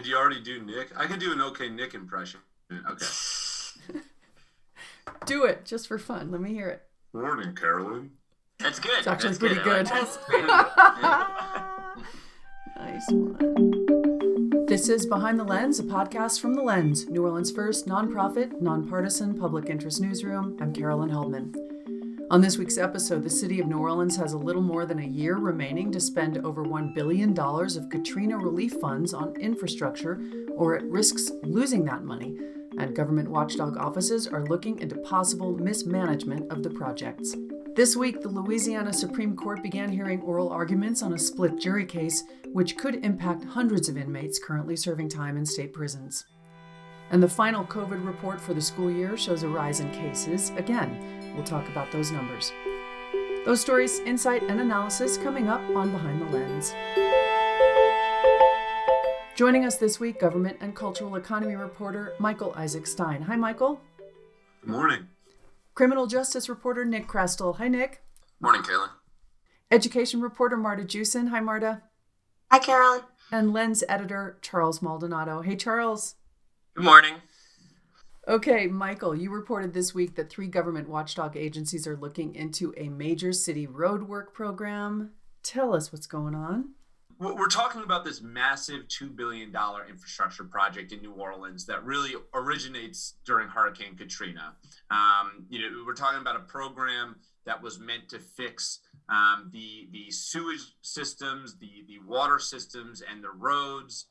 Did you already do Nick? I can do an okay Nick impression. Okay. Do it just for fun. Let me hear it. Morning, Carolyn. That's good. It's actually That's pretty I good. like. Nice one. This is Behind the Lens, a podcast from The Lens, New Orleans' first nonprofit, nonpartisan public interest newsroom. I'm Carolyn Heldman. On this week's episode, the city of New Orleans has a little more than a year remaining to spend over $1 billion of Katrina relief funds on infrastructure, or it risks losing that money. And government watchdog offices are looking into possible mismanagement of the projects. This week, the Louisiana Supreme Court began hearing oral arguments on a split jury case, which could impact hundreds of inmates currently serving time in state prisons. And the final COVID report for the school year shows a rise in cases. Again, we'll talk about those numbers. Those stories, insight, and analysis coming up on Behind the Lens. Joining us this week, government and cultural economy reporter Michael Isaac Stein. Hi, Michael. Good morning. Criminal justice reporter Nick Chrastil. Hi, Nick. Morning, Carolyn. Education reporter Marta Jewson. Hi, Marta. Hi, Carolyn. And Lens editor Charles Maldonado. Hey, Charles. Good morning. Okay, Michael, you reported this week that three government watchdog agencies are looking into a major city roadwork program. Tell us what's going on. We're we're talking about this massive $2 billion infrastructure project in New Orleans that really originates during Hurricane Katrina. Um, you know, we're talking about a program that was meant to fix um, the, the sewage systems, the, the water systems, and the roads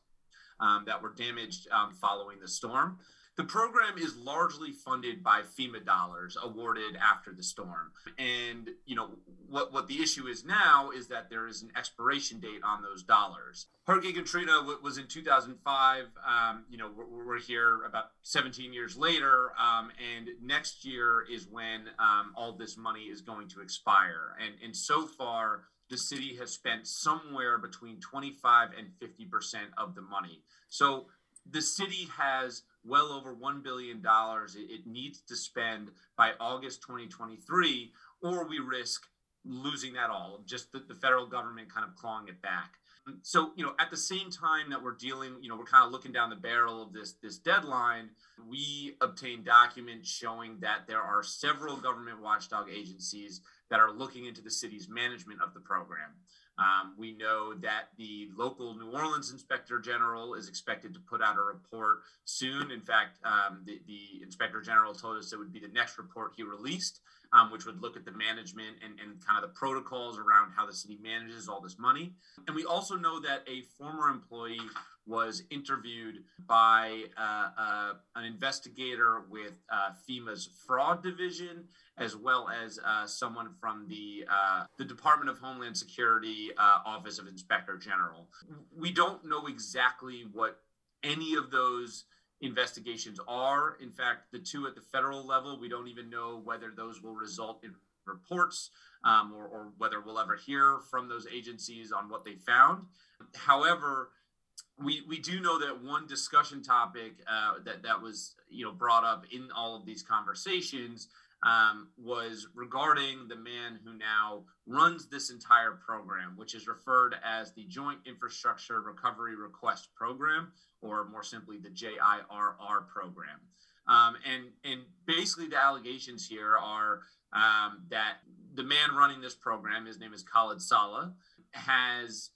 um, that were damaged um, following the storm. The program is largely funded by FEMA dollars awarded after the storm. And, you know, what, what the issue is now is that there is an expiration date on those dollars. Hurricane Katrina was in 2005. Um, you know, we're, we're here about 17 years later. Um, and next year is when um, all this money is going to expire. And, and so far, the city has spent somewhere between 25 and 50% of the money. So the city has well over $1 billion it, it needs to spend by August 2023, or we risk losing that all, just the, the federal government kind of clawing it back. So, you know, at the same time that we're dealing, you know, we're kind of looking down the barrel of this this deadline, we obtained documents showing that there are several government watchdog agencies that are looking into the city's management of the program. Um, we know that the local New Orleans Inspector General is expected to put out a report soon. In fact, um, the, the Inspector General told us it would be the next report he released, um, which would look at the management and, and kind of the protocols around how the city manages all this money. And we also know that a former employee was interviewed by uh, uh, an investigator with uh, FEMA's fraud division, as well as uh, someone from the uh, the Department of Homeland Security uh, Office of Inspector General. We don't know exactly what any of those investigations are. In fact, the two at the federal level, we don't even know whether those will result in reports um, or, or whether we'll ever hear from those agencies on what they found. However, we, we do know that one discussion topic uh, that, that was you know brought up in all of these conversations um, was regarding the man who now runs this entire program, which is referred as the Joint Infrastructure Recovery Request Program, or more simply, the JIRR program. Um, and, and basically, the allegations here are um, that the man running this program, his name is Khalid Saleh, has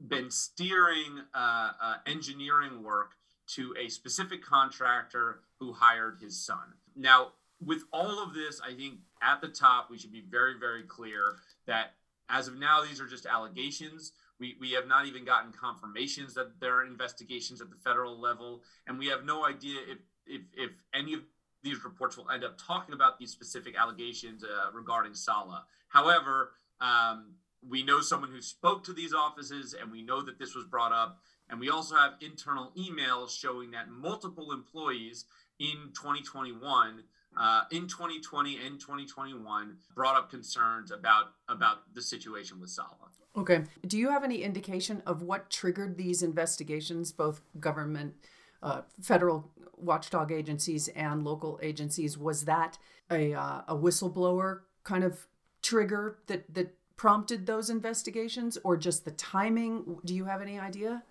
been steering uh, uh, engineering work to a specific contractor who hired his son. Now, with all of this, I think at the top, we should be very, very clear that as of now, these are just allegations. We, we have not even gotten confirmations that there are investigations at the federal level, and we have no idea if, if, if any of these reports will end up talking about these specific allegations uh, regarding Saleh. However, um, we know someone who spoke to these offices, and we know that this was brought up. And we also have internal emails showing that multiple employees in 2021 uh, in 2020 and 2021 brought up concerns about about the situation with Saleh. Okay. Do you have any indication of what triggered these investigations, both government, uh, federal watchdog agencies, and local agencies? Was that a, uh, a whistleblower kind of trigger that, that prompted those investigations, or just the timing? Do you have any idea?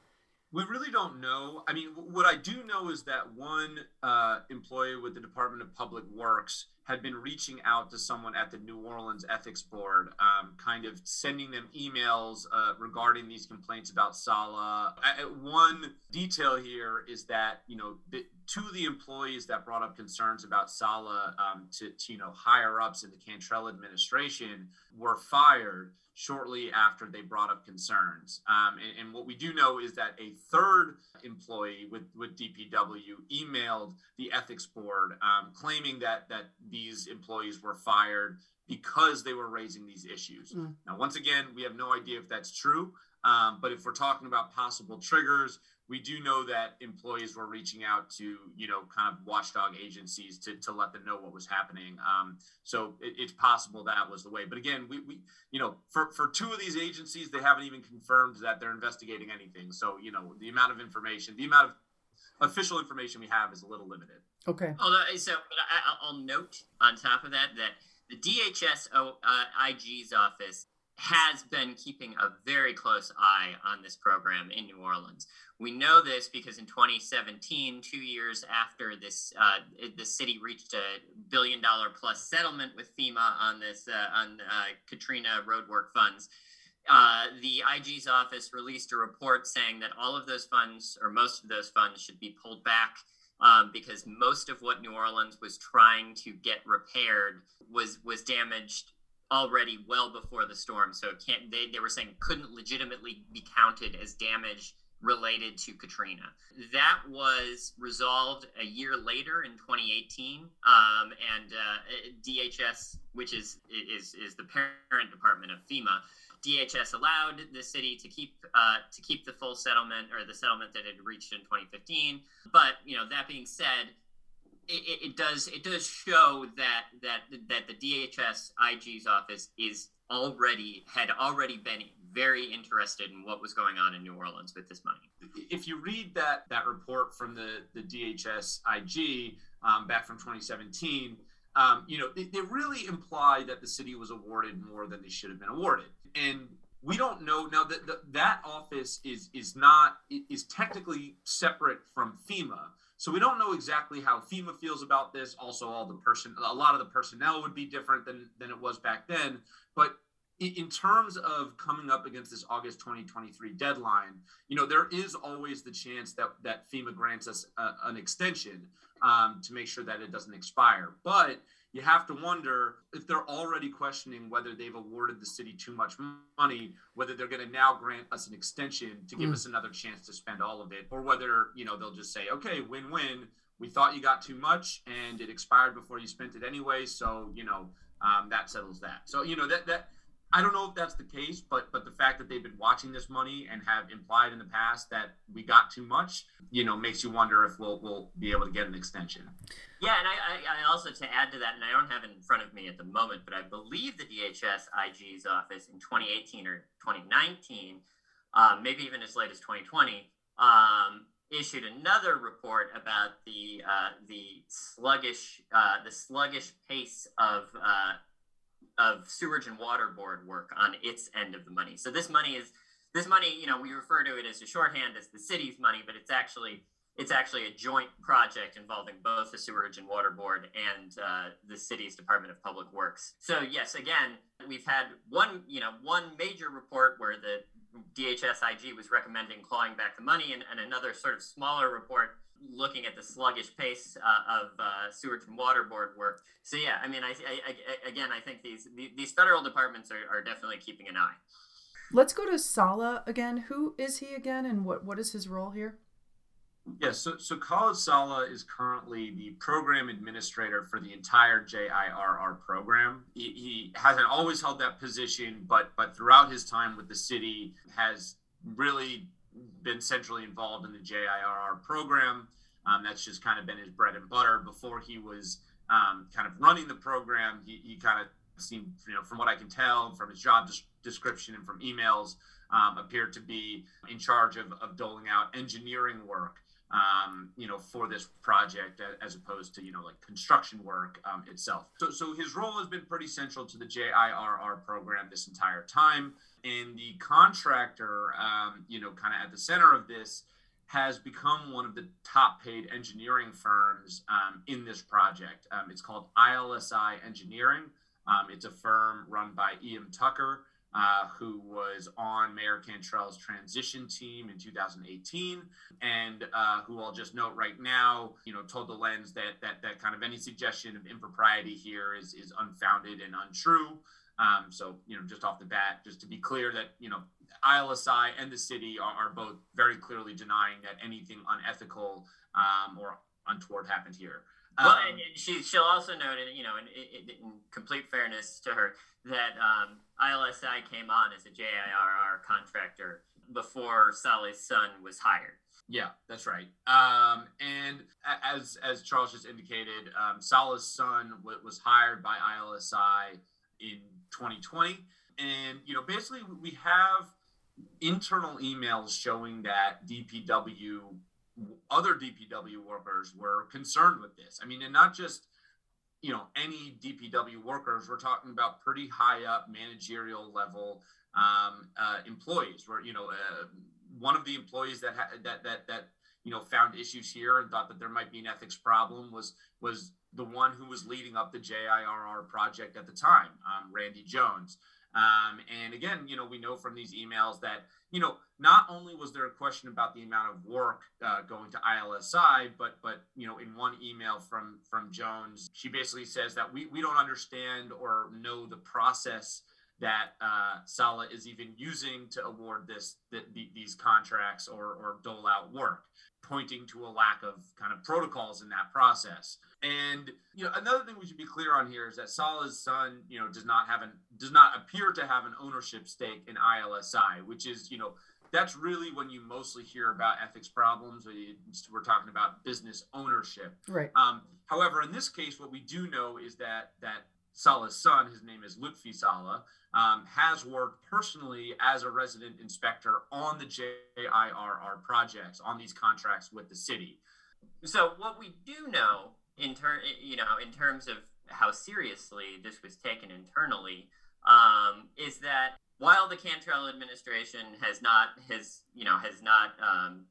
We really don't know. I mean, what I do know is that one uh, employee with the Department of Public Works had been reaching out to someone at the New Orleans Ethics Board, um, kind of sending them emails uh, regarding these complaints about Saleh. one detail here is that you know the, two of the employees that brought up concerns about Saleh um, to, to you know higher ups in the Cantrell administration were fired shortly after they brought up concerns. Um, and, and, what we do know is that a third employee with, with DPW emailed the ethics board um, claiming that that these employees were fired because they were raising these issues. Mm. Now, once again, we have no idea if that's true. Um, but if we're talking about possible triggers, we do know that employees were reaching out to you know kind of watchdog agencies to, to let them know what was happening um, so it, it's possible that was the way but again we, we you know for, for two of these agencies they haven't even confirmed that they're investigating anything so you know the amount of information the amount of official information we have is a little limited okay although so I, will note on top of that that the dhs uh, ig's office has been keeping a very close eye on this program in New Orleans. We know this because in 2017, two years after this, uh, the city reached a billion dollar plus settlement with FEMA on this uh, on uh, Katrina roadwork funds. Uh, the IG's office released a report saying that all of those funds, or most of those funds, should be pulled back um, because most of what New Orleans was trying to get repaired was was damaged already well before the storm. So can't they, they were saying couldn't legitimately be counted as damage related to Katrina. That was resolved a year later in 2018, um, and uh, DHS, which is is is the parent department of FEMA, DHS allowed the city to keep uh, to keep the full settlement or the settlement that had reached in 2015. But you know that being said, it, it, does it does show that that that the DHS IG's office is already had already been very interested in what was going on in New Orleans with this money. If you read that that report from the the DHS IG um, back from 2017, um, you know they, they really imply that the city was awarded more than they should have been awarded, and we don't know now that that office is is not is technically separate from FEMA. So we don't know exactly how FEMA feels about this. Also, all the person, a lot of the personnel would be different than than it was back then. But in terms of coming up against this August 2023 deadline, you know, there is always the chance that that FEMA grants us a, an extension um, to make sure that it doesn't expire. But you have to wonder if they're already questioning whether they've awarded the city too much money, whether they're going to now grant us an extension to give mm. us another chance to spend all of it, or whether you know they'll just say, okay, win-win. We thought you got too much, and it expired before you spent it anyway, so you know um, that settles that. So you know that that I don't know if that's the case, but but the fact that they've been watching this money and have implied in the past that we got too much, you know, makes you wonder if we'll we'll be able to get an extension. Yeah, and I, I, I also to add to that, and I don't have it in front of me at the moment, but I believe the DHS IG's office in 2018 or 2019, um, maybe even as late as 2020, um, issued another report about the uh, the sluggish uh, the sluggish pace of uh, of sewage and water board work on its end of the money. So this money is this money, you know, we refer to it as a shorthand as the city's money, but it's actually it's actually a joint project involving both the sewage and water board and uh, the city's Department of Public Works. So yes, again, we've had one, you know, one major report where the DHS IG was recommending clawing back the money, and, and another sort of smaller report looking at the sluggish pace uh, of uh, sewage and water board work. So yeah, I mean, I, I, I again, I think these these federal departments are, are definitely keeping an eye. Let's go to Saleh again. Who is he again, and what what is his role here? Yes, so, so Khalid Saleh is currently the program administrator for the entire JIRR program. He, he hasn't always held that position, but but throughout his time with the city has really been centrally involved in the JIRR program. Um, that's just kind of been his bread and butter. Before he was um, kind of running the program, he, he kind of seemed, you know, from what I can tell from his job description and from emails, um, appeared to be in charge of, of doling out engineering work. Um, you know, for this project as opposed to, you know, like construction work um, itself. So, so his role has been pretty central to the JIRR program this entire time and the contractor, um, you know, kind of at the center of this has become one of the top paid engineering firms um, in this project. Um, it's called ILSI Engineering. Um, it's a firm run by Ian Tucker, uh, who was on Mayor Cantrell's transition team in 2018, and uh, who I'll just note right now, you know, told the lens that that that kind of any suggestion of impropriety here is is unfounded and untrue. Um, so, you know, just off the bat, just to be clear that, you know, ILSI and the city are, are both very clearly denying that anything unethical um, or untoward happened here. Um, well, and she, she'll also note, in, you know, in, in, in complete fairness to her, that um, ILSI came on as a JIRR contractor before Saleh's son was hired. Yeah, that's right. Um, and as as Charles just indicated, um, Saleh's son w- was hired by ILSI in 2020, and you know, basically, we have internal emails showing that DPW, other DPW workers were concerned with this. I mean, and not just you know any DPW workers. We're talking about pretty high up managerial level um, uh, employees. Where you know uh, one of the employees that ha- that that that you know found issues here and thought that there might be an ethics problem was was the one who was leading up the JIRR project at the time, um, Randy Jones. Um, and again, you know, we know from these emails that, you know, not only was there a question about the amount of work uh, going to ILSI, but, but, you know, in one email from, from Jones, she basically says that we, we don't understand or know the process that uh, Saleh is even using to award this, the, these contracts or, or dole out work pointing to a lack of kind of protocols in that process. And you know, another thing we should be clear on here is that Saleh's son, you know, does not have an does not appear to have an ownership stake in ILSI, which is, you know, that's really when you mostly hear about ethics problems. We're talking about business ownership. Right. Um, however, in this case, what we do know is that that Saleh's son, his name is Lutfi Saleh, um, has worked personally as a resident inspector on the JIRR projects, on these contracts with the city. So, what we do know in ter- you know, in terms of how seriously this was taken internally, um, is that while the Cantrell administration has not has you know has not um,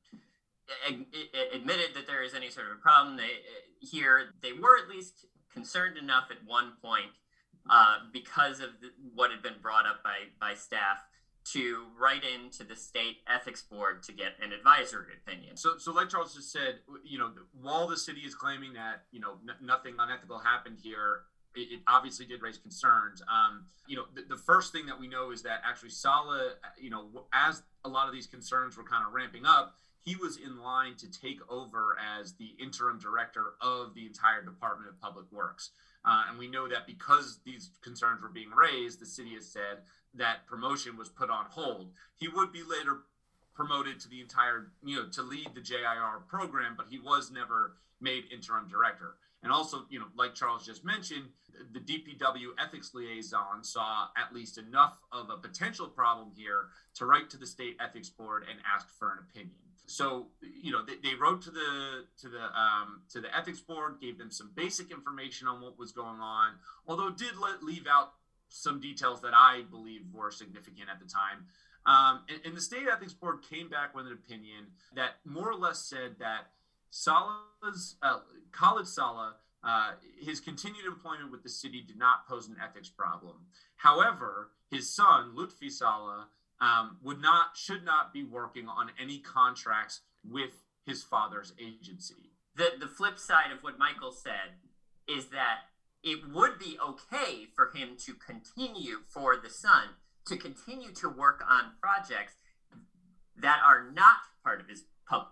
admitted that there is any sort of a problem, they here they were at least concerned enough at one point uh, because of the, what had been brought up by, by staff to write into the state ethics board to get an advisory opinion. So, so like Charles just said, you know, while the city is claiming that you know n- nothing unethical happened here, it, it, obviously did raise concerns. Um, you know, the, the, first thing that we know is that actually Saleh, you know, as a lot of these concerns were kind of ramping up, he was in line to take over as the interim director of the entire Department of Public Works. Uh, and we know that because these concerns were being raised, the city has said that promotion was put on hold. He would be later promoted to the entire, you know, to lead the JIRR program, but he was never made interim director. And also, you know, like Charles just mentioned, the DPW ethics liaison saw at least enough of a potential problem here to write to the state ethics board and ask for an opinion. So you know they, they wrote to the to the um, to the ethics board, gave them some basic information on what was going on, although did let, leave out some details that I believe were significant at the time. Um, and, and, the state ethics board came back with an opinion that more or less said that Saleh's uh, Khalid Saleh, uh, his continued employment with the city did not pose an ethics problem. However, his son Lutfi Saleh um, would not should not be working on any contracts with his father's agency. The the flip side of what Michael said is that it would be okay for him to continue for the son to continue to work on projects that are not part of his uh,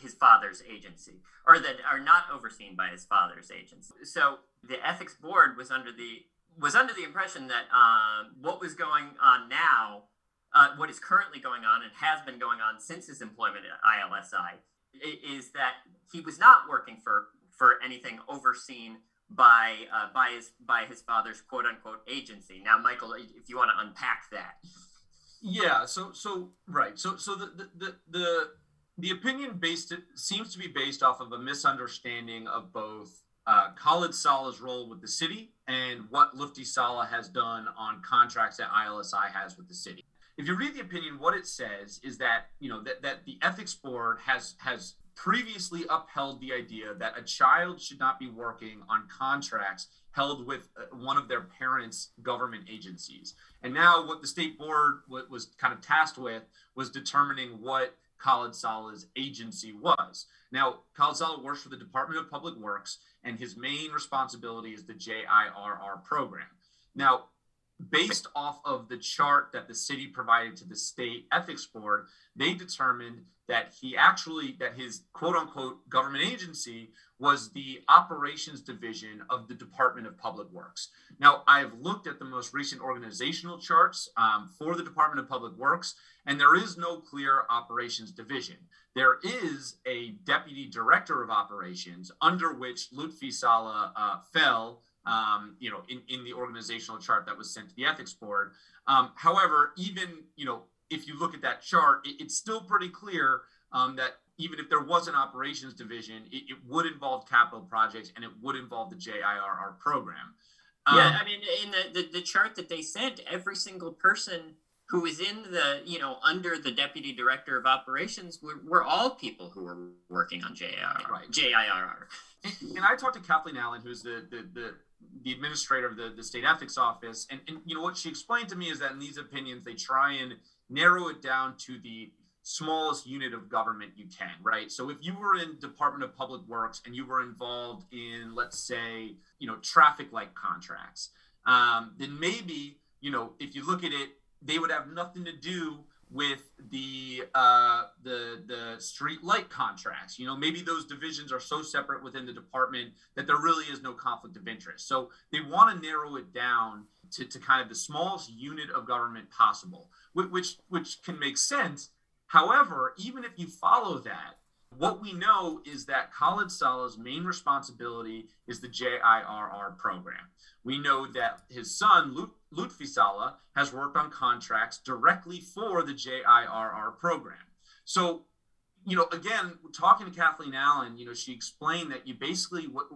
his father's agency or that are not overseen by his father's agency. So the ethics board was under the was under the impression that um, what was going on now uh, what is currently going on and has been going on since his employment at ILSI is that he was not working for for anything overseen by uh, by his by his father's quote unquote agency. Now, Michael, if you want to unpack that. Yeah. So so right. So so the the the, the, the opinion based seems to be based off of a misunderstanding of both uh, Khalid Saleh's role with the city and what Lutfi Saleh has done on contracts that ILSI has with the city. if you read the opinion, what it says is that you know that, that the ethics board has has previously upheld the idea that a child should not be working on contracts held with uh, one of their parents' government agencies. And now, what the state board was kind of tasked with was determining what Khalid Saleh's agency was. Now, Khalid Saleh works for the Department of Public Works, and his main responsibility is the JIRR program. Now, based off of the chart that the city provided to the state ethics board, they determined that he actually that his quote unquote government agency was the operations division of the Department of Public Works. Now, I've looked at the most recent organizational charts um, for the Department of Public Works, and there is no clear operations division. There is a deputy director of operations under which Lutfi Saleh uh, fell um, you know, in, in the organizational chart that was sent to the ethics board. Um, however, even, you know, if you look at that chart, it, it's still pretty clear um, that even if there was an operations division, it, it, would involve capital projects and it would involve the JIRR program. yeah, um, I mean, in the, the, the chart that they sent, every single person who was in the, you know, under the deputy director of operations were, were all people who were working on JIRR. Right. JIRR. And, and I talked to Kathleen Allen, who's the, the, the the administrator of the, the state ethics office. And, and, you know, what she explained to me is that in these opinions, they try and narrow it down to the smallest unit of government you can, right? So if you were in Department of Public Works and you were involved in, let's say, you know, traffic light contracts, um, then maybe, you know, if you look at it, they would have nothing to do with the uh, the the street light contracts. You know, maybe those divisions are so separate within the department that there really is no conflict of interest. So they want to narrow it down to, to kind of the smallest unit of government possible, which which can make sense. However, even if you follow that, what we know is that Khalid Saleh's main responsibility is the JIRR program. We know that his son, Lut- Lutfi Saleh, has worked on contracts directly for the JIRR program. So, you know, again, talking to Kathleen Allen, you know, she explained that you basically what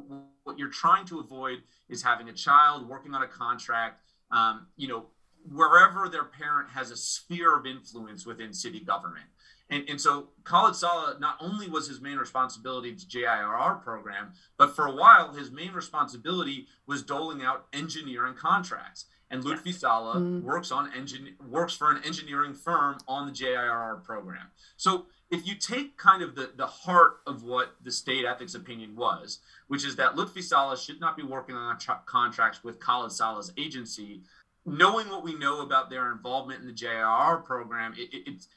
what you're trying to avoid is having a child working on a contract, um, you know, wherever their parent has a sphere of influence within city government. And, and so Khalid Saleh not only was his main responsibility to JIRR program, but for a while his main responsibility was doling out engineering contracts. And Lutfi Saleh mm. works on engine works for an engineering firm on the JIRR program. So if you take kind of the, the heart of what the state ethics opinion was, which is that Lutfi Saleh should not be working on contracts with Khalid Saleh's agency, knowing what we know about their involvement in the JIRR program, it, it, it's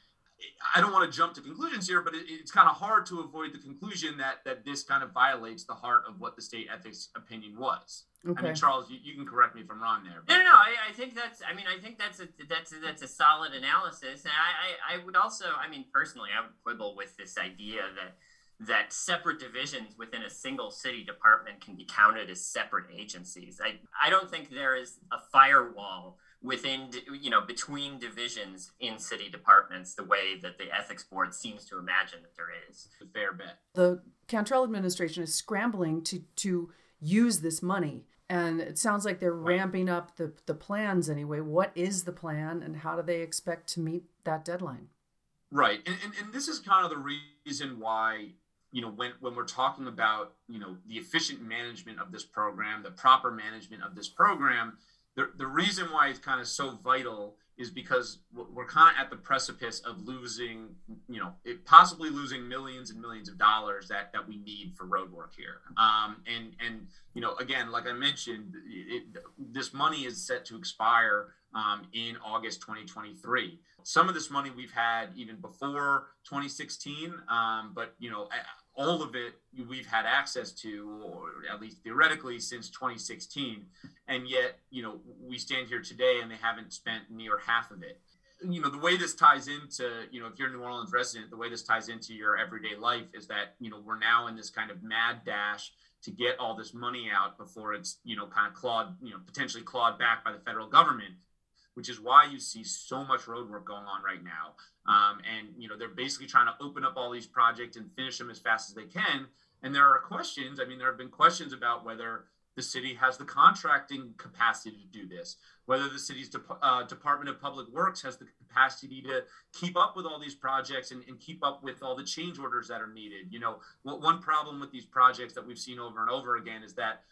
I don't want to jump to conclusions here, but it, it's kind of hard to avoid the conclusion that that this kind of violates the heart of what the state ethics opinion was. Okay. I mean, Charles, you, you can correct me if I'm wrong there. But. No, no, no. I, I, think that's. I mean, I think that's a that's a, that's a solid analysis. And I, I, I would also. I mean, personally, I would quibble with this idea that that separate divisions within a single city department can be counted as separate agencies. I, I don't think there is a firewall within you know between divisions in city departments the way that the ethics board seems to imagine that there is. A fair bit the cantrell administration is scrambling to to use this money and it sounds like they're right. ramping up the the plans anyway. What is the plan and how do they expect to meet that deadline? Right and, and, and this is kind of the reason why you know when when we're talking about you know the efficient management of this program the proper management of this program the, the reason why it's kind of so vital is because we're kind of at the precipice of losing, you know, it, possibly losing millions and millions of dollars that that we need for road work here. Um, and and you know, again, like I mentioned, it, this money is set to expire um, in August 2023. Some of this money we've had even before 2016, um, but you know, all of it we've had access to, or at least theoretically, since 2016. And yet, you know, we stand here today and they haven't spent near half of it. You know, the way this ties into, you know, if you're a New Orleans resident, the way this ties into your everyday life is that, you know, we're now in this kind of mad dash to get all this money out before it's, you know, kind of clawed, you know, potentially clawed back by the federal government which is why you see so much road work going on right now. Um, and you know they're basically trying to open up all these projects and finish them as fast as they can. And there are questions. I mean, there have been questions about whether the city has the contracting capacity to do this, whether the city's de- uh, Department of Public Works has the capacity to keep up with all these projects and, and, keep up with all the change orders that are needed. You know, one problem with these projects that we've seen over and over again is that,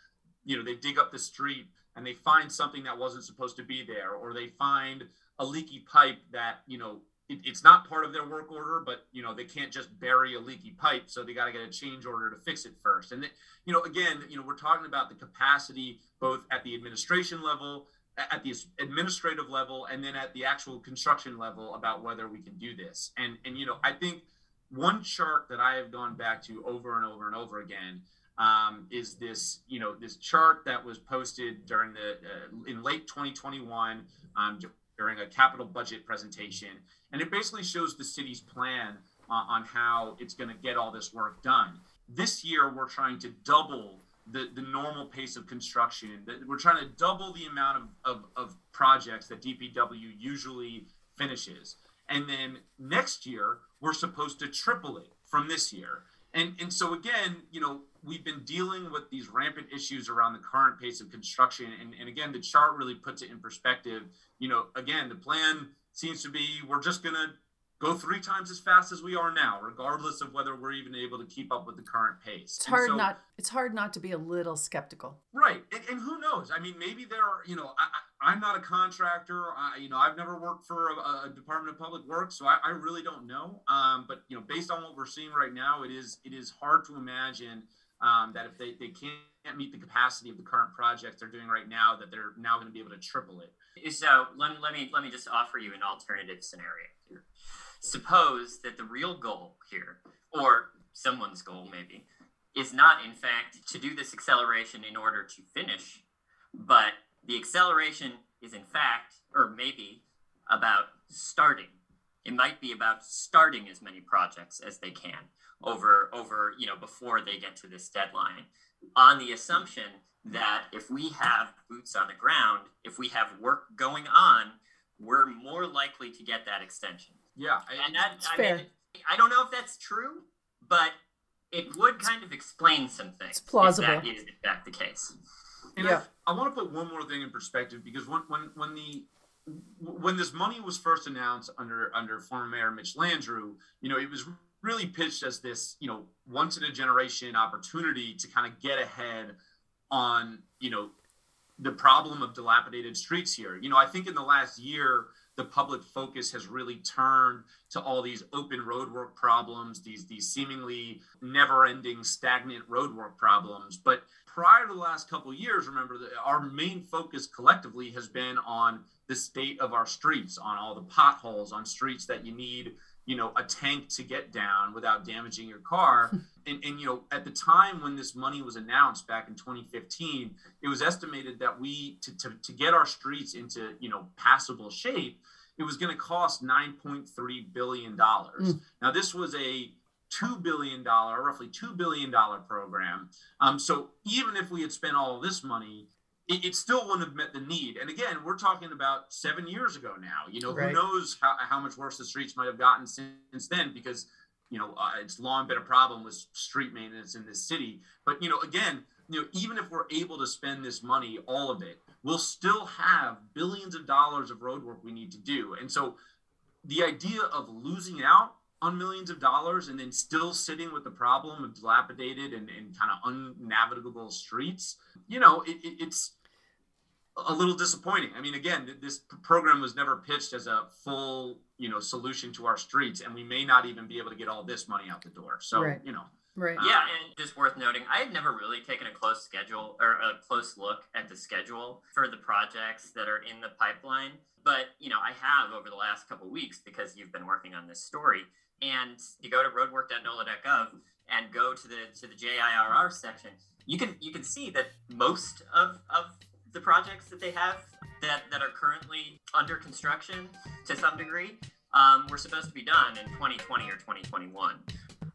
you know, they dig up the street and they find something that wasn't supposed to be there, or they find a leaky pipe that, you know, it, it's not part of their work order, but you know they can't just bury a leaky pipe, so they got to get a change order to fix it first. And you know, again, you know, we're talking about the capacity both at the administration level, at the administrative level, and then at the actual construction level about whether we can do this. And and you know, I think one chart that I have gone back to over and over and over again um, is this you know this chart that was posted during the uh, in late 2021 um, during a capital budget presentation and it basically shows the city's plan uh, on how it's going to get all this work done. This year, we're trying to double the, the normal pace of construction. We're trying to double the amount of, of, of projects that DPW usually finishes. And then next year, we're supposed to triple it from this year. And, and so again, you know, we've been dealing with these rampant issues around the current pace of construction. And, and again, the chart really puts it in perspective. You know, again, the plan seems to be we're just going to go three times as fast as we are now, regardless of whether we're even able to keep up with the current pace. It's hard so, not. It's hard not to be a little skeptical. Right, and, and who knows? I mean, maybe there are. You know, I, am not a contractor. I, you know, I've never worked for a, a Department of Public Works, so I, I really don't know. Um, but you know, based on what we're seeing right now, it is it is hard to imagine um, that if they, they can't meet the capacity of the current project they're doing right now, that they're now going to be able to triple it. So let, let me let me just offer you an alternative scenario here. Suppose that the real goal here, or someone's goal maybe, is not in fact to do this acceleration in order to finish, but the acceleration is in fact, or maybe, about starting. It might be about starting as many projects as they can over over you know before they get to this deadline, on the assumption that if we have boots on the ground, if we have work going on, we're more likely to get that extension. Yeah, and that I fair. mean, I don't know if that's true, but it would kind of explain some things. It's plausible. If that is in fact the case. And yeah. I, I want to put one more thing in perspective because when when when the when this money was first announced under under former Mayor Mitch Landrieu, you know, it was really pitched as this, you know, once in a generation opportunity to kind of get ahead on you know the problem of dilapidated streets here. You know, I think in the last year the public focus has really turned to all these open roadwork problems, these these seemingly never-ending stagnant roadwork problems. But prior to the last couple years, remember that our main focus collectively has been on the state of our streets, on all the potholes, on streets that you need you know a tank to get down without damaging your car. And, and you know at the time when this money was announced back in 2015 it was estimated that we to, to, to get our streets into you know passable shape it was going to cost 9.3 billion dollars. Mm. now this was a $2 billion roughly $2 billion program. Um, so even if we had spent all of this money it, it, still wouldn't have met the need. And again, we're talking about seven years ago now. You know, right. who knows how, how much worse the streets might have gotten since then because, you know, uh, it's long been a problem with street maintenance in this city. But, you know, again, you know, even if we're able to spend this money, all of it, we'll still have billions of dollars of road work we need to do. And so the idea of losing out on millions of dollars and then still sitting with the problem of dilapidated and, and kind of unnavigable streets, you know, it, it, it's a little disappointing. I mean, again, this program was never pitched as a full, you know, solution to our streets, and we may not even be able to get all this money out the door. So, right. you know. Right. Um, yeah, and just worth noting, I had never really taken a close schedule or a close look at the schedule for the projects that are in the pipeline. But you know, I have over the last couple weeks because you've been working on this story. And you go to roadwork.nola.gov and go to the to the JIRR section, you can you can see that most of, of the projects that they have that, that are currently under construction to some degree um, were supposed to be done in 2020 or 2021.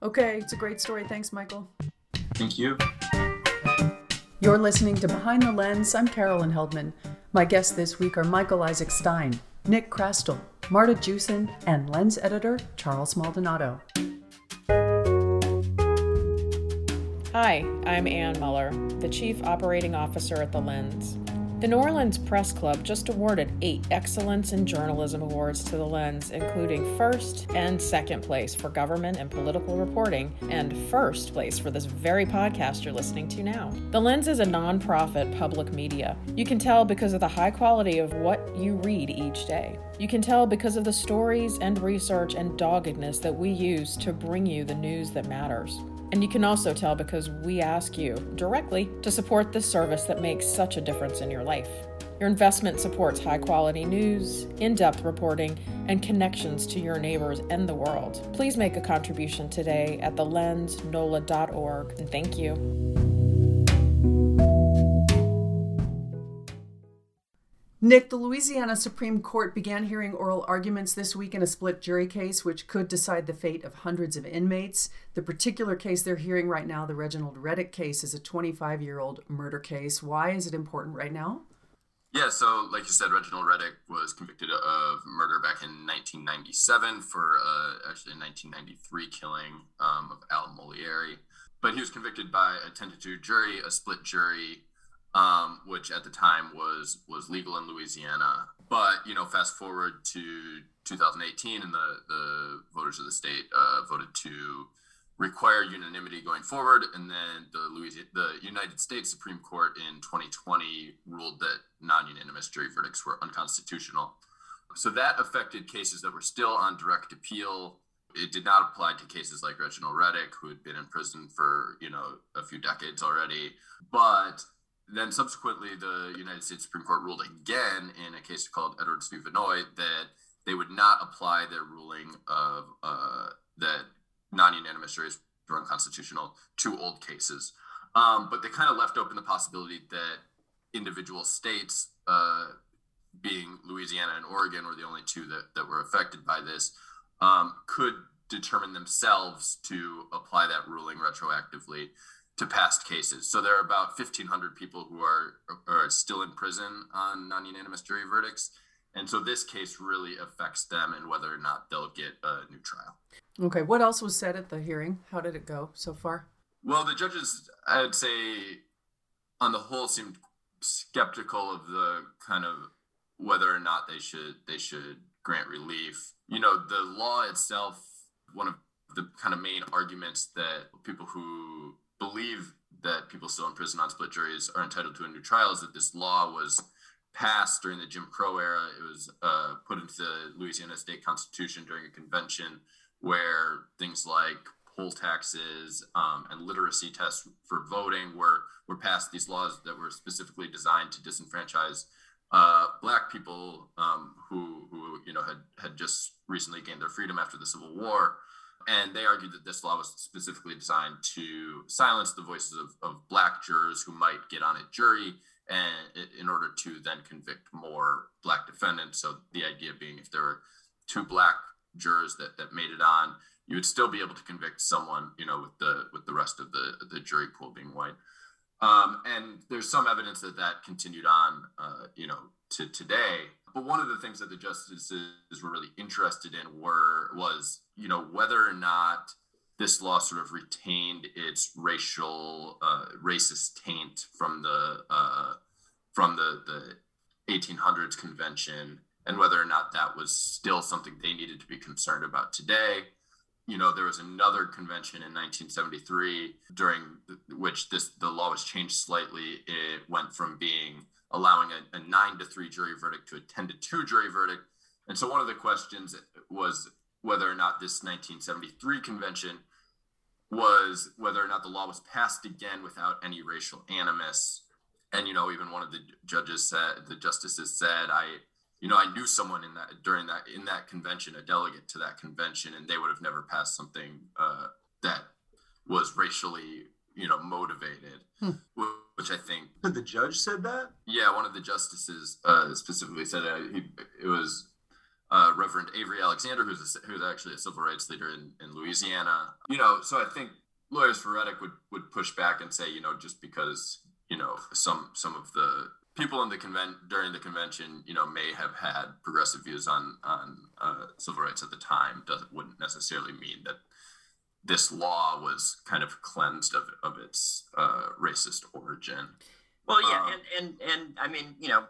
Okay, it's a great story. Thanks, Michael. Thank you. You're listening to Behind the Lens. I'm Carolyn Heldman. My guests this week are Michael Isaac Stein, Nick Chrastil, Marta Jewson, and lens editor Charles Maldonado. Hi, I'm Ann Muller, the Chief Operating Officer at The Lens. The New Orleans Press Club just awarded eight Excellence in Journalism Awards to The Lens, including first and second place for government and political reporting, and first place for this very podcast you're listening to now. The Lens is a nonprofit public media. You can tell because of the high quality of what you read each day. You can tell because of the stories and research and doggedness that we use to bring you the news that matters. And you can also tell because we ask you directly to support this service that makes such a difference in your life. Your investment supports high quality news, in depth reporting, and connections to your neighbors and the world. Please make a contribution today at thelensnola.org, and thank you. Nick, the Louisiana Supreme Court began hearing oral arguments this week in a split jury case, which could decide the fate of hundreds of inmates. The particular case they're hearing right now, the Reginald Reddick case, is a 25 year old murder case. Why is it important right now? Yeah, so like you said, Reginald Reddick was convicted of murder back in 1997 for uh, actually a 1993 killing um, of Al Molieri. But he was convicted by a 10 to 2 jury, a split jury um, which at the time was was legal in Louisiana. But you know, fast forward to 2018, and the the voters of the state uh, voted to require unanimity going forward, and then the Louisiana, the United States Supreme Court in 2020 ruled that non-unanimous jury verdicts were unconstitutional. So that affected cases that were still on direct appeal. It did not apply to cases like Reginald Reddick, who had been in prison for you know a few decades already, but then subsequently, the United States Supreme Court ruled again in a case called Edwards v. Vannoy that they would not apply their ruling of uh, that non-unanimous juries were unconstitutional to old cases. Um, but they kind of left open the possibility that individual states, uh, being Louisiana and Oregon, were the only two that, that were affected by this, um, could determine themselves to apply that ruling retroactively to past cases. So there are about 1,500 people who are, are still in prison on non unanimous jury verdicts. And so this case really affects them and whether or not they'll get a new trial. Okay. What else was said at the hearing? How did it go so far? Well, the judges, I'd say, on the whole, seemed skeptical of the kind of whether or not they should they should grant relief. You know, the law itself, one of the kind of main arguments that people who believe that people still in prison on split juries are entitled to a new trial is that this law was passed during the Jim Crow era. It was uh, put into the Louisiana state constitution during a convention where things like poll taxes um, and literacy tests for voting were were passed. These laws that were specifically designed to disenfranchise uh, black people um, who who you know had had just recently gained their freedom after the Civil War. And they argued that this law was specifically designed to silence the voices of, of black jurors who might get on a jury and in order to then convict more black defendants. So the idea being if there were two black jurors that, that made it on, you would still be able to convict someone, you know, with the with the rest of the the jury pool being white. Um, and there's some evidence that that continued on, uh, you know, to today. But one of the things that the justices were really interested in were was you know whether or not this law sort of retained its racial uh, racist taint from the uh, from the the 1800s convention and whether or not that was still something they needed to be concerned about today. You know there was another convention in 1973 during which this the law was changed slightly. It went from being allowing a, a nine to three jury verdict to a 10 to two jury verdict. And so one of the questions was whether or not this 1973 convention was whether or not the law was passed again without any racial animus. And, you know, even one of the judges said, the justices said, I, you know, I knew someone in that during that in that convention, a delegate to that convention, and they would have never passed something uh, that was racially, you know, motivated. Hmm which I think the judge said that. Yeah, one of the justices uh, specifically said it. He, it was uh, Reverend Avery Alexander, who's a, who's actually a civil rights leader in, in Louisiana. You know, so I think lawyers for Reddick would would push back and say, you know, just because you know some some of the people in the convent during the convention, you know, may have had progressive views on on uh, civil rights at the time, doesn't wouldn't necessarily mean that this law was kind of cleansed of, of its uh, racist origin. Well, yeah, Um, and, and and I mean, you know,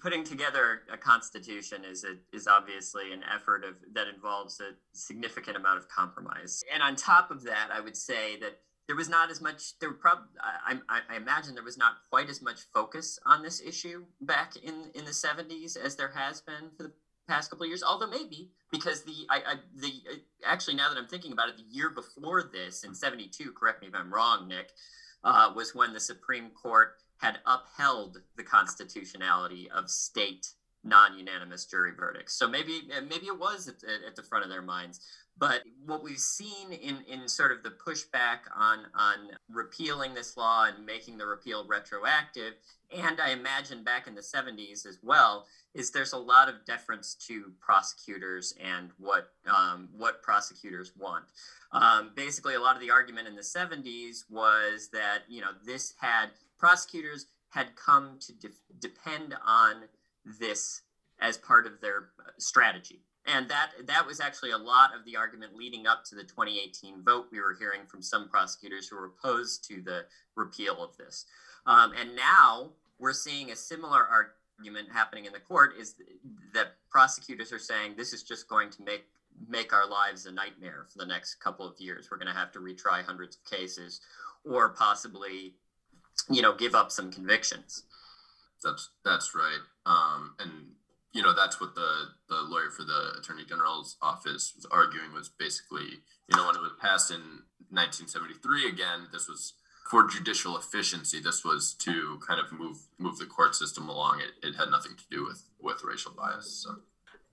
putting together a constitution is a, is obviously an effort of that involves a significant amount of compromise. And on top of that, I would say that there was not as much. There probably, I, I, I imagine, there was not quite as much focus on this issue back in in the '70s as there has been for the past couple of years. Although maybe because the I, I the actually now that I'm thinking about it, the year before this in '72, correct me if I'm wrong, Nick, uh, was when the Supreme Court had upheld the constitutionality of state non-unanimous jury verdicts. So maybe maybe it was at, at the front of their minds. But what we've seen in, in sort of the pushback on on repealing this law and making the repeal retroactive, and I imagine back in the 70s as well, is there's a lot of deference to prosecutors and what um, what prosecutors want. Um, basically, a lot of the argument in the 70s was that you know this had prosecutors had come to de- depend on this as part of their uh, strategy. And that that was actually a lot of the argument leading up to the 2018 vote. We were hearing from some prosecutors who were opposed to the repeal of this. Um, and now we're seeing a similar argument happening in the court is that prosecutors are saying this is just going to make make our lives a nightmare for the next couple of years. We're going to have to retry hundreds of cases or possibly you know give up some convictions That's that's right. Um, and you know that's what the the lawyer for the attorney general's office was arguing was basically you know when it was passed in 1973 again this was for judicial efficiency this was to kind of move move the court system along it, it had nothing to do with with racial bias so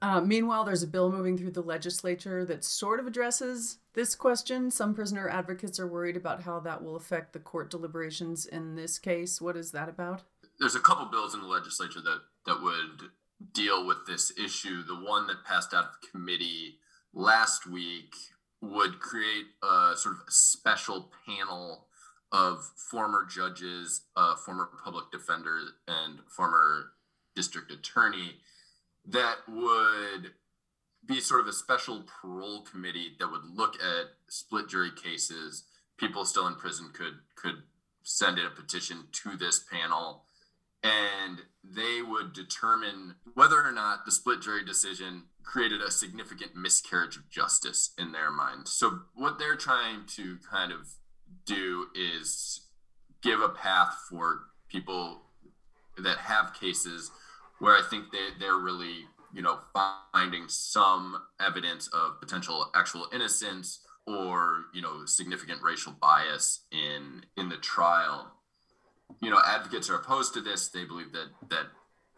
Uh, meanwhile, there's a bill moving through the legislature that sort of addresses this question. Some prisoner advocates are worried about how that will affect the court deliberations in this case. What is that about? there's a couple bills in the legislature that that would deal with this issue. The one that passed out of committee last week would create a sort of a special panel of former judges, uh, former public defender, and former district attorney that would be sort of a special parole committee that would look at split jury cases. People still in prison could could send in a petition to this panel and they would determine whether or not the split jury decision created a significant miscarriage of justice in their mind. So, what they're trying to kind of do is give a path for people that have cases where I think they, they're really, you know, finding some evidence of potential actual innocence or, you know, significant racial bias in in the trial you know advocates are opposed to this. They believe that that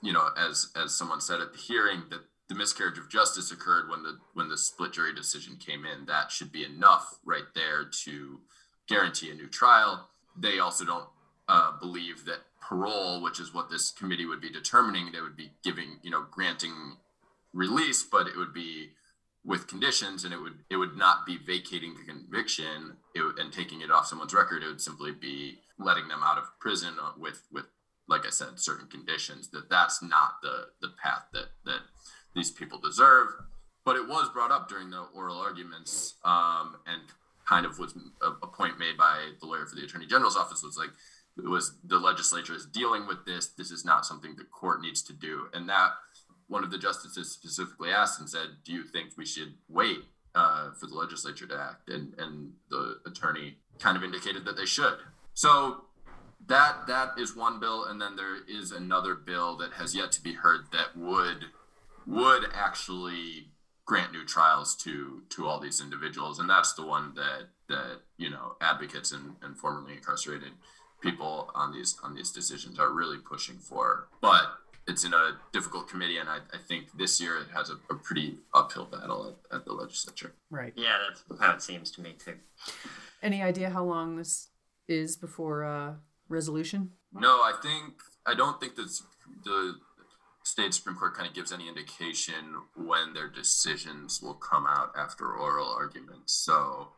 you know as as someone said at the hearing that the miscarriage of justice occurred when the when the split jury decision came in. That should be enough right there to guarantee a new trial. They also don't uh, believe that parole which is what this committee would be determining they would be giving you know granting release but it would be with conditions and it would it would not be vacating the conviction and taking it off someone's record it would simply be letting them out of prison with with like i said certain conditions that that's not the the path that that these people deserve. But it was brought up during the oral arguments um, and kind of was a, a point made by the lawyer for the attorney general's office was like it was the legislature is dealing with this this is not something the court needs to do. And that one of the justices specifically asked and said do you think we should wait uh, for the legislature to act? And and the attorney kind of indicated that they should. So that that is one bill and then there is another bill that has yet to be heard that would would actually grant new trials to to all these individuals. And that's the one that that you know advocates and, and formerly incarcerated people on these on these decisions are really pushing for. But it's in a difficult committee and i, I think this year it has a, a pretty uphill battle at, at the legislature Right. yeah that's how it seems to me too Any idea how long this is before uh, resolution? No, I think I don't think that the state supreme court kind of gives any indication when their decisions will come out after oral arguments. So,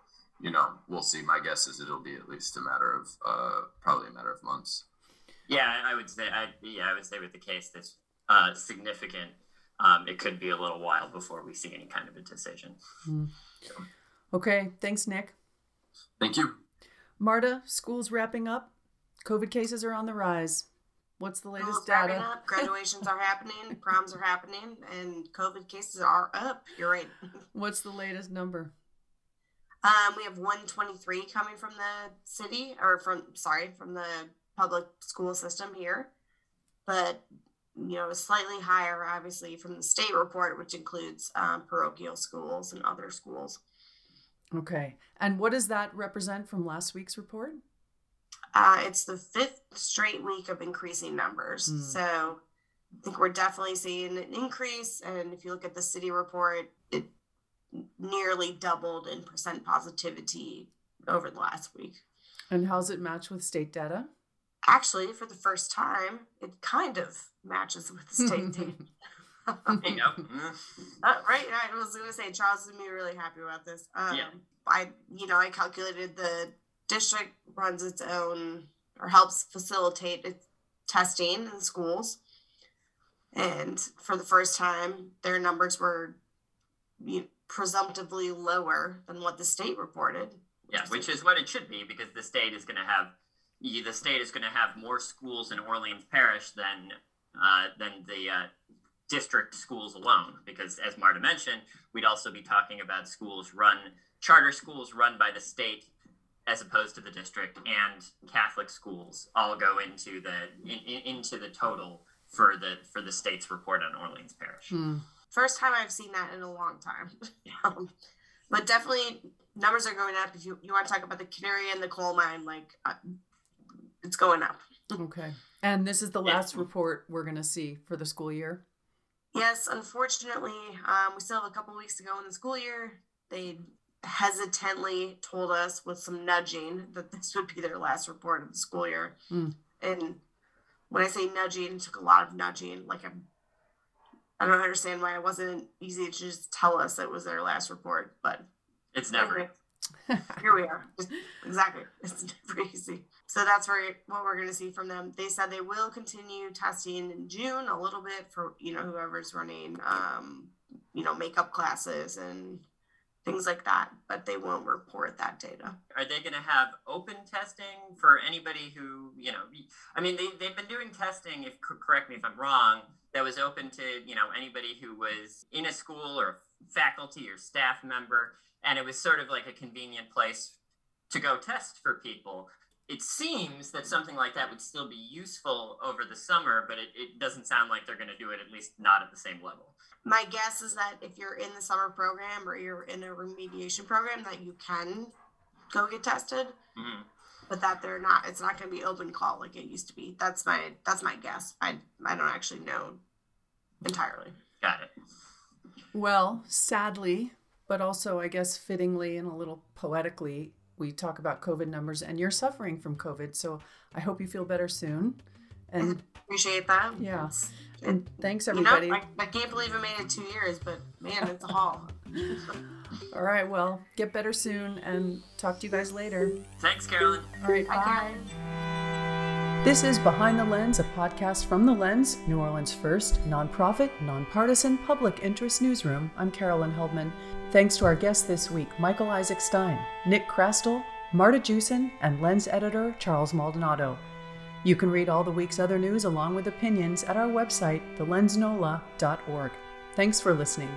you know, we'll see. My guess is it'll be at least a matter of uh, probably a matter of months. Yeah, I would say, I yeah, I would say with the case that's uh, significant, um, it could be a little while before we see any kind of a decision. Okay. Thanks, Nick. Thank you. Marta, school's wrapping up. COVID cases are on the rise. What's the latest School's wrapping data? Up, graduations are happening, proms are happening, and COVID cases are up. You're right. What's the latest number? Um, we have 123 coming from the city, or from sorry, from the public school system here, but you know, slightly higher, obviously, from the state report, which includes um, parochial schools and other schools. Okay. And what does that represent from last week's report? Uh, it's the fifth straight week of increasing numbers. Mm. So I think we're definitely seeing an increase. And if you look at the city report, it nearly doubled in percent positivity over the last week. And how's it match with state data? Actually, for the first time, it kind of matches with the state data. There you go. Uh, right, I was going to say Charles is gonna be really happy about this. Um, Yeah. I, you know, I calculated the district runs its own or helps facilitate its testing in schools, and for the first time, their numbers were you presumptively lower than what the state reported. Yeah, which is what it should be because the state is going to have y- the state is going to have more schools in Orleans Parish than uh, than the uh, district schools alone. Because as Marta mentioned, we'd also be talking about schools run charter schools run by the state as opposed to the district and Catholic schools all go into the in, in, into the total for the for the state's report on Orleans Parish. Hmm. First time I've seen that in a long time. um, but definitely numbers are going up. If you, you want to talk about the canary in the coal mine, like uh, it's going up. Okay. And this is the Yeah. last report we're going to see for the school year. Yes, unfortunately, um, we still have a couple weeks to go in the school year. They hesitantly told us with some nudging that this would be their last report of the school year. Hmm. And when I say nudging, it took a lot of nudging. Like I'm, I don't understand why it wasn't easy to just tell us it was their last report. But It's never anyway, here we are. Exactly, it's never easy. So that's where what we're going to see from them. They said they will continue testing in June a little bit for you know whoever's running, um, you know, makeup classes and things like that. But they won't report that data. are they going to have open testing for anybody who you know i mean they, they've been doing testing if correct me if i'm wrong that was open to you know anybody who was in a school or faculty or staff member and it was sort of like a convenient place to go test for people it seems that something like that would still be useful over the summer but it, it doesn't sound like they're going to do it at least not at the same level My guess is that if you're in the summer program or you're in a remediation program, that you can go get tested. Mhm. but that they're not it's not going to be open call like it used to be that's my that's my guess i i don't actually know entirely got it Well, sadly, but also I guess fittingly and a little poetically, we talk about COVID numbers and you're suffering from COVID. So I hope you feel better soon. And appreciate that Yeah. It's- and thanks everybody. you know. I, I can't believe it made it two years but man it's a haul All right, well, get better soon and talk to you guys later. thanks carolyn All right, I bye. This is Behind the Lens, a podcast from The Lens, New Orleans' first nonprofit, nonpartisan public interest newsroom. I'm Carolyn Heldman. Thanks to our guests this week Michael Isaac Stein, Nick Chrastil, Marta Jewson, and Lens editor Charles Maldonado. You can read all the week's other news along with opinions at our website, thelensnola.org. Thanks for listening.